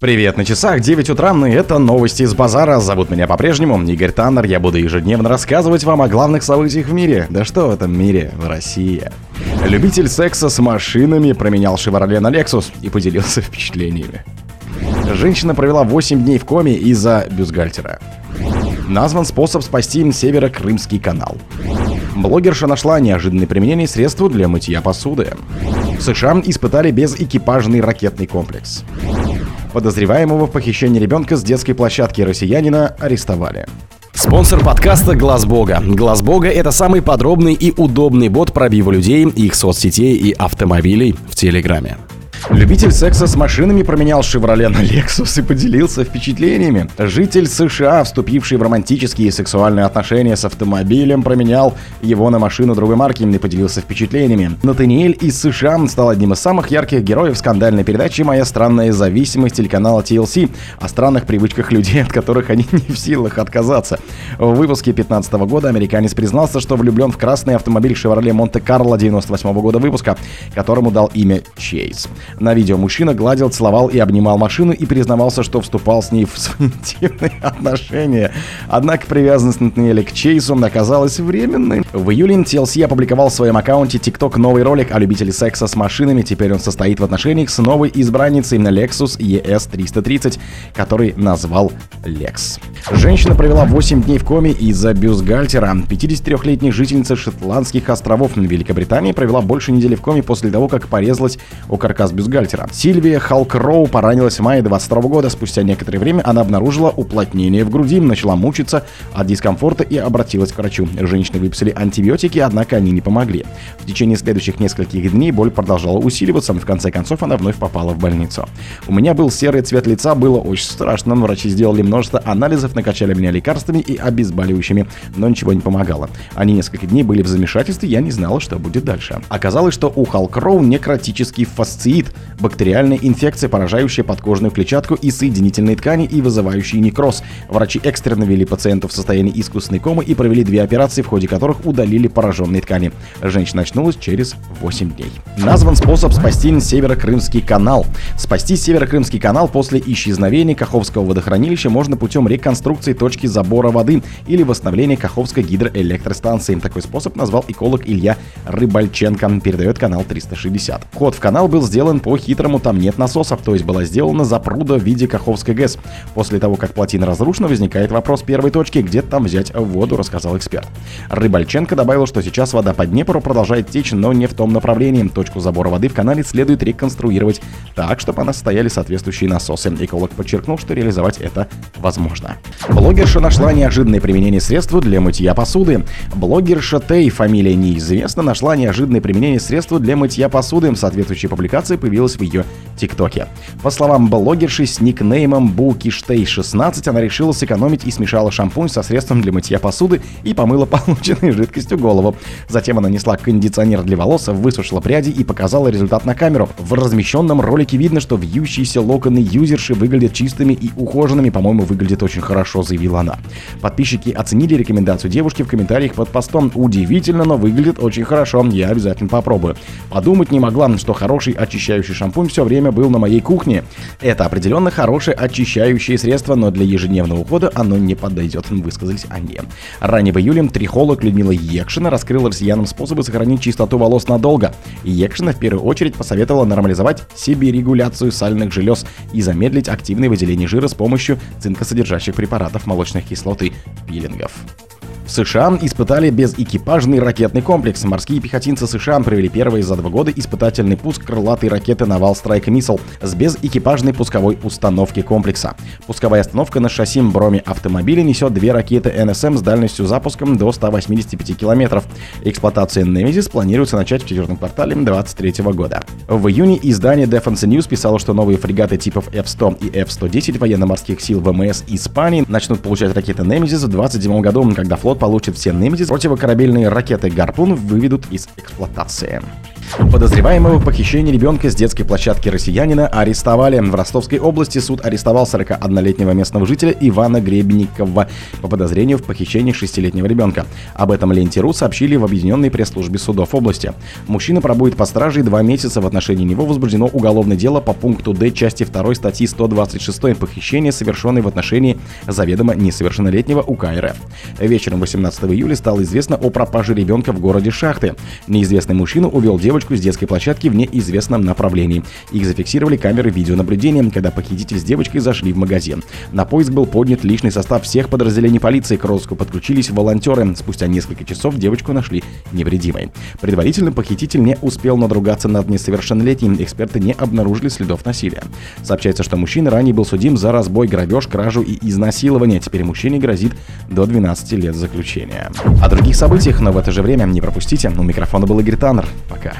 Привет, на часах 9 утра, и это новости из базара. Зовут меня по-прежнему Игорь Таннер. Я буду ежедневно рассказывать вам о главных событиях в мире. Да что в этом мире, в России. Любитель секса с машинами променял Chevrolet на Lexus и поделился впечатлениями. Женщина провела 8 дней в коме из-за бюстгальтера. Назван способ спасти Северо-Крымский канал. Блогерша нашла неожиданное применение средства для мытья посуды. В США испытали безэкипажный ракетный комплекс. Подозреваемого в похищении ребенка с детской площадки россиянина арестовали. Спонсор подкаста Глаз Бога. Глаз Бога это самый подробный и удобный бот пробива людей, их соцсетей и автомобилей в Телеграме. Любитель секса с машинами променял «Шевроле» на «Лексус» и поделился впечатлениями. Житель США, вступивший в романтические и сексуальные отношения с автомобилем, променял его на машину другой марки и поделился впечатлениями. Натаниэль из США стал одним из самых ярких героев скандальной передачи «Моя странная зависимость» телеканала TLC о странных привычках людей, от которых они не в силах отказаться. В выпуске 2015 года американец признался, что влюблен в красный автомобиль «Шевроле Монте-Карло» 98 года выпуска, которому дал имя Чейз. На видео мужчина гладил, целовал и обнимал машину и признавался, что вступал с ней в интимные отношения. Однако привязанность Натаниэля к Чейзу оказалась временной. В июле TLC опубликовал в своем аккаунте TikTok новый ролик о любителе секса с машинами. Теперь он состоит в отношениях с новой избранницей на Lexus ES330, который назвал Lex. Женщина провела 8 дней в коме из-за бюстгальтера. 53-летняя жительница Шотландских островов на Великобритании провела больше недели в коме после того, как порезалась о каркас бюстгальтера. Сильвия Халкроу поранилась в мае 22 года. Спустя некоторое время она обнаружила уплотнение в груди, начала мучиться от дискомфорта и обратилась к врачу. Женщины выписали антибиотики, однако они не помогли. В течение следующих нескольких дней боль продолжала усиливаться, в конце концов она вновь попала в больницу. У меня был серый цвет лица, было очень страшно. Врачи сделали множество анализов, накачали меня лекарствами и обезболивающими, но ничего не помогало. Они несколько дней были в замешательстве, я не знала, что будет дальше. Оказалось, что у Халкроу некротический фасциит, бактериальная инфекция, поражающая подкожную клетчатку и соединительные ткани и вызывающий некроз. Врачи экстренно ввели пациенту в состоянии искусственной комы и провели две операции, в ходе которых удалили пораженные ткани. Женщина очнулась через 8 дней. Назван способ спасти Северо-Крымский канал. Спасти Северо-Крымский канал после исчезновения Каховского водохранилища можно путем реконструкции точки забора воды или восстановления Каховской гидроэлектростанции. Такой способ назвал эколог Илья Рыбальченко, передает канал 360. Ход в канал был сделан по-хитрому, там нет насосов, то есть была сделана запруда в виде Каховской ГЭС. После того, как плотина разрушена, возникает вопрос первой точки, где там взять воду, рассказал эксперт. Рыбальченко добавил, что сейчас вода по Днепру продолжает течь, но не в том направлении. Точку забора воды в канале следует реконструировать так, чтобы она стояли соответствующие насосы. Эколог подчеркнул, что реализовать это возможно. Блогерша нашла неожиданное применение средства для мытья посуды. Блогерша Тей, фамилия неизвестна, нашла неожиданное применение средства для мытья посуды. Соответствующая публикация появилась в ее ТикТоке. По словам блогерши с никнеймом Букиштей16, она решила сэкономить и смешала шампунь со средством для мытья посуды и помыла полученной жидкостью голову. Затем она нанесла кондиционер для волос, высушила пряди и показала результат на камеру. В размещенном ролике видно, что вьющиеся локоны юзерши выглядят чистыми и ухоженными, по-моему, выглядит очень хорошо, заявила она. Подписчики оценили рекомендацию девушки в комментариях под постом. Удивительно, но выглядит очень хорошо, я обязательно попробую. Подумать не могла, что хороший очищающий шампунь все время был на моей кухне. Это определенно хорошее очищающее средство, но для ежедневного ухода оно не подойдет, высказались они. Ранее в июле трихолог Людмила Екшина раскрыла россиянам способы сохранить чистоту волос надолго. Екшина в первую очередь посоветовала нормализовать себе регуляцию сальных желез и замедлить активное выделение жира с помощью цинкосодержащих препаратов молочных кислот и пилингов. США испытали безэкипажный ракетный комплекс. Морские пехотинцы США провели первый за два года испытательный пуск крылатой ракеты Naval Strike Missile с безэкипажной пусковой установки комплекса. Пусковая установка на шасси броме автомобиля несет две ракеты НСМ с дальностью запуска до 185 километров. Эксплуатация Nemesis планируется начать в четвертом квартале 2023 года. В июне издание Defense News писало, что новые фрегаты типов F-100 и F-110 военно-морских сил ВМС Испании начнут получать ракеты Nemesis в 2027 году, когда флот получит все Nemesis, противокорабельные ракеты «Гарпун» выведут из эксплуатации. Подозреваемого в похищении ребенка с детской площадки россиянина арестовали. В Ростовской области суд арестовал 41-летнего местного жителя Ивана Гребникова по подозрению в похищении 6-летнего ребенка. Об этом Ленте.ру сообщили в объединенной пресс-службе судов области. Мужчина пробует по страже два месяца в отношении него возбуждено уголовное дело по пункту Д части 2 статьи 126 похищение, совершенное в отношении заведомо несовершеннолетнего УК РФ. Вечером 18 июля стало известно о пропаже ребенка в городе Шахты. Неизвестный мужчина увел девочку с детской площадки в неизвестном направлении. Их зафиксировали камеры видеонаблюдения, когда похититель с девочкой зашли в магазин. На поиск был поднят личный состав всех подразделений полиции. К розыску подключились волонтеры. Спустя несколько часов девочку нашли невредимой. Предварительно похититель не успел надругаться над несовершеннолетним. Эксперты не обнаружили следов насилия. Сообщается, что мужчина ранее был судим за разбой, грабеж, кражу и изнасилование. Теперь мужчине грозит до 12 лет заключения. О других событиях, но в это же время не пропустите. У микрофона был Игорь Таннер. Пока.